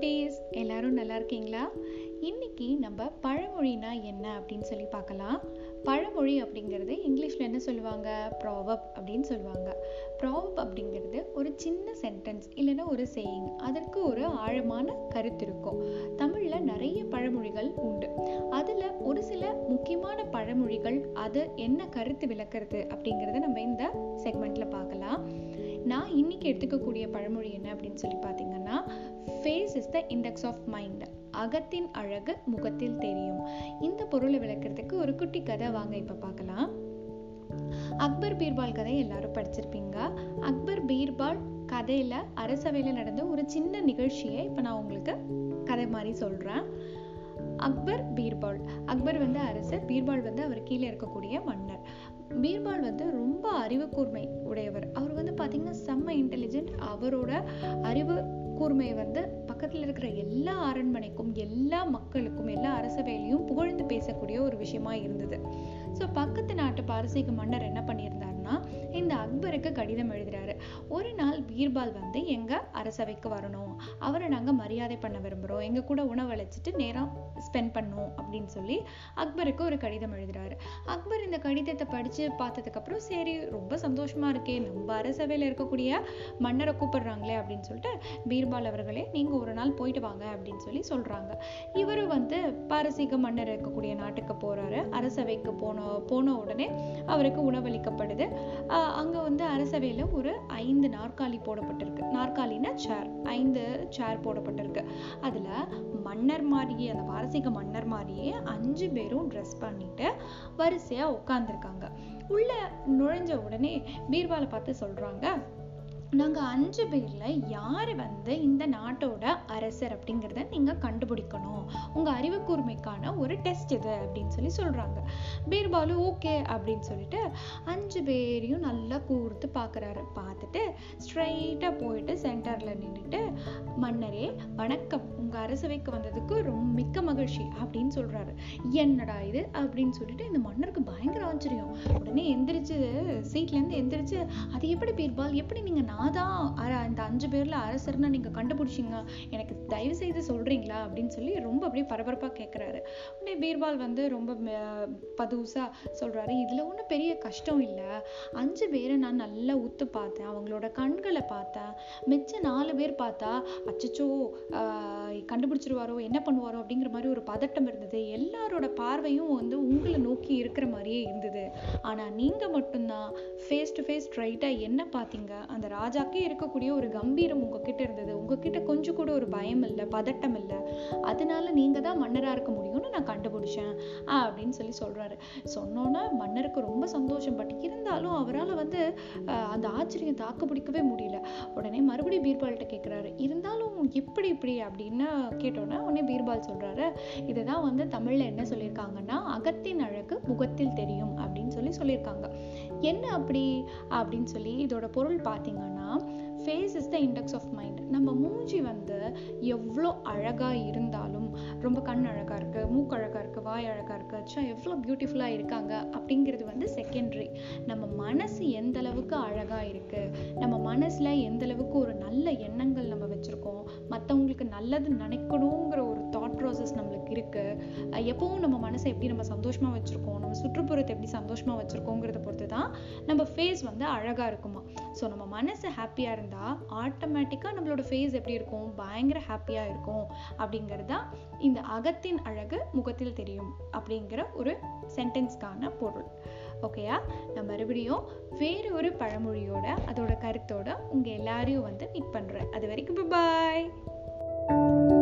குட்டீஸ் எல்லாரும் நல்லா இருக்கீங்களா? இன்னைக்கு நம்ம பழமொழினா என்ன அப்படின்னு சொல்லி பார்க்கலாம். பழமொழி அப்படிங்கிறது இங்கிலீஷில் என்ன சொல்லுவாங்க? ப்ராவப் அப்படின்னு சொல்லுவாங்க. ப்ராவப் அப்படிங்கிறது ஒரு சின்ன சென்டென்ஸ் இல்லைன்னா ஒரு சேயிங் அதற்கு ஒரு ஆழமான கருத்து இருக்கும். தமிழில் நிறைய பழமொழிகள் உண்டு. அதில் ஒரு சில முக்கியமான பழமொழிகள் அது என்ன கருத்து விளக்குறது அப்படிங்கிறத நம்ம இந்த செக்மெண்ட்ல பார்க்கலாம். நான் இன்னைக்கு எடுத்துக்கக்கூடிய பழமொழி என்ன அப்படின்னு சொல்லி பார்த்தீங்கன்னா face is the index of mind அகத்தின் அழகு முகத்தில் தெரியும். இந்த பொருளை விளக்குறதுக்கு ஒரு குட்டி கதை வாங்க இப்ப பார்க்கலாம். அக்பர் பீர்பால் கதை எல்லாரும் படிச்சிருப்பீங்க. அக்பர் பீர்பால் கதையில அரசவையில நடந்த ஒரு சின்ன நிகழ்ச்சியை இப்ப நான் உங்களுக்கு கதை மாதிரி சொல்றேன். அக்பர் பீர்பால். அக்பர் வந்து அரசர் பீர்பால் வந்து அவர் கீழே இருக்கக்கூடிய மன்னர். பீர்பால் வந்து ரொம்ப அறிவு கூர்மை உடையவர். அவர் வந்து பார்த்திங்கன்னா செம்ம இன்டெலிஜென்ட் அவரோட அறிவு கூர்மையை வந்து பக்கத்தில் இருக்கிற எல்லா அரண்மனைக்கும் எல்லா மக்களுக்கும் எல்லா அரசவையிலையும் புகழ்ந்து பேசக்கூடிய ஒரு விஷயமா இருந்தது. ஸோ பக்கத்து நாட்டு பாரசீக மன்னர் என்ன பண்ணியிருந்தார் தான் இந்த அக்பருக்கு கடிதம் எழுதுறாரு. ஒரு நாள் பீர்பால் வந்து எங்க அரசவைக்கு வரணும். அவரை நாங்க மரியாதை பண்ண விரும்புறோம். எங்க கூட உணவழைச்சிட்டு நேரம் ஸ்பெண்ட் பண்ணும் அப்படின்னு சொல்லி அக்பருக்கு ஒரு கடிதம் எழுதுறாரு. அக்பர் இந்த கடிதத்தை படிச்சு பார்த்ததுக்கு அப்புறம் சரி ரொம்ப சந்தோஷமா இருக்கே நம்ம அரசவையில இருக்கக்கூடிய மன்னரை கூப்பிடுறாங்களே அப்படின்னு சொல்லிட்டு பீர்பால் அவர்களே நீங்க ஒரு நாள் போயிட்டு வாங்க அப்படின்னு சொல்லி சொல்றாங்க. இவரும் வந்து பாரசீக மன்னர் இருக்கக்கூடிய நாட்டுக்கு போறாரு. அரசவைக்கு போன போன உடனே அவருக்கு உணவளிக்கப்படுது. அங்க வந்து அரசவையில் ஒரு ஐந்து நாற்காலி போடப்பட்டிருக்கு. நாற்காலினா சேர் ஐந்து சேர் போடப்பட்டிருக்கு. அதுல மன்னர் மாதிரியே அந்த பாரசீக மன்னர் மாதிரியே அஞ்சு பேரும் ட்ரெஸ் பண்ணிட்டு வரிசையா உட்காந்துருக்காங்க உள்ள நுழைஞ்ச உடனே பீர்பாலை பார்த்து சொல்றாங்க நாங்க அஞ்சு பேர்ல யாரு வந்து இந்த நாட்டோட அரசர் அப்படிங்கிறத நீங்க கண்டுபிடிக்கணும். உங்க அறிவு கூர்மைக்கான ஒரு டெஸ்ட் இது அப்படின்னு சொல்லி சொல்றாங்க. பீர்பாலு ஓகே அப்படின்னு சொல்லிட்டு அஞ்சு பேரையும் நல்லா கூர்த்து பாக்குறாரு. பார்த்துட்டு ஸ்ட்ரைட்டாக போயிட்டு சென்டர்ல நின்றுட்டு மன்னரே வணக்கம். உங்க அரசவைக்கு வந்ததுக்கு ரொம்ப மிக்க மகிழ்ச்சி அப்படின்னு சொல்றாரு. என்னடா இது? அப்படின்னு சொல்லிட்டு இந்த மன்னருக்கு பயங்கர ஆச்சரியம். உடனே எந்திரிச்சு சீட்ல இருந்து எந்திரிச்சு அது எப்படி பீர்பால்? எப்படி நீங்க நான் தான் அர- இந்த அஞ்சு பேர்ல அரசர்னு நீங்க கண்டுபிடிச்சீங்க. எனக்கு தயவு செய்து சொல்றீங்களா? அப்படின்னு சொல்லி ரொம்ப அப்படியே பரபரப்பா கேட்குறாரு உடனே பீர்பால் வந்து ரொம்ப பதுசா பெருசாக சொல்றாரு இதுல ஒண்ணும் பெரிய கஷ்டம் இல்ல. அஞ்சு பேரை நான் நல்லா உத்து பார்த்தேன். அவங்களோட கண்களை பார்த்தேன். மிச்ச நாலு பேர் பார்த்தா அச்சச்சோ ஆஹ் கண்டுபிடிச்சிருவாரோ என்ன பண்ணுவாரோ அப்படிங்கிற மாதிரி ஒரு பதட்டம் இருந்தது. எல்லாரோட பார்வையும் வந்து உங்களை நோக்கி இருக்கிற மாதிரியே இருந்தது. ஆனா நீங்க மட்டும்தான் ஃபேஸ் டு ஃபேஸ் ஸ்ட்ரைட்டா என்ன பார்த்தீங்க? அந்த ராஜாக்கே இருக்கக்கூடிய ஒரு கம்பீரம் உங்ககிட்ட இருந்தது. உங்ககிட்ட கொஞ்சம் கூட ஒரு பயம் இல்லை பதட்டம் இல்லை. அதனால நீங்க தான் மன்னராக இருக்க முடியும்னு நான் கண்டுபிடிச்சேன். ஆஹ் அப்படின்னு சொல்லி சொல்றாரு. சொன்னோன்னே மன்னருக்கு ரொம்ப சந்தோஷம். பட் இருந்தாலும் அவரால் வந்து அந்த ஆச்சரியம் தாக்கு பிடிக்கவே முடியல. உடனே மறுபடியும் பீர்பால்கிட்ட கேட்குறாரு இருந்தாலும் எப்படி இப்படி அப்படின்னு கேட்டோன்னே உடனே பீர்பால் சொல்றாரு இதுதான் வந்து தமிழில் என்ன சொல்லியிருக்காங்கன்னா அகத்தின் அழகு முகத்தில் தெரியும் அப்படின்னு சொல்லி சொல்லியிருக்காங்க. என்ன அப்படி? அப்படின்னு சொல்லி இதோட பொருள் பார்த்தீங்கன்னா face is the index of mind நம்ம மூஞ்சி வந்து எவ்வளோ அழகாக இருந்தாலும் ரொம்ப கண் அழகாக இருக்குது மூக்கு அழகாக இருக்குது வாய் அழகாக இருக்கு அச்சா எவ்வளோ பியூட்டிஃபுல்லாக இருக்காங்க அப்படிங்கிறது வந்து செகண்டரி நம்ம மனசு எந்த அளவுக்கு இருக்குது நம்ம மனசில் எந்த அளவுக்கு ஒரு நல்ல எண்ணங்கள் நல்லது நினைக்கணுங்கிற ஒரு தாட் ப்ராசஸ் நம்மளுக்கு இருக்கு. எப்பவும் நம்ம மனசை எப்படி நம்ம சந்தோஷமா வச்சிருக்கோம் நம்ம சுற்றுப்புறத்தை எப்படி சந்தோஷமா வச்சிருக்கோங்கிறத பொறுத்து தான் நம்ம ஃபேஸ் வந்து அழகா இருக்குமா. ஸோ நம்ம மனசு ஹாப்பியா இருந்தா ஆட்டோமேட்டிக்கா நம்மளோட ஃபேஸ் எப்படி இருக்கும்? பயங்கர ஹாப்பியா இருக்கும். அப்படிங்கிறது தான் இந்த அகத்தின் அழகு முகத்தில் தெரியும் அப்படிங்கிற ஒரு சென்டென்ஸ்க்கான பொருள். ஓகேயா நான் மறுபடியும் வேறு ஒரு பழமொழியோட அதோட கருத்தோட உங்க எல்லாரையும் வந்து மீட் பண்றேன். அது வரைக்கும் பாய் Thank you.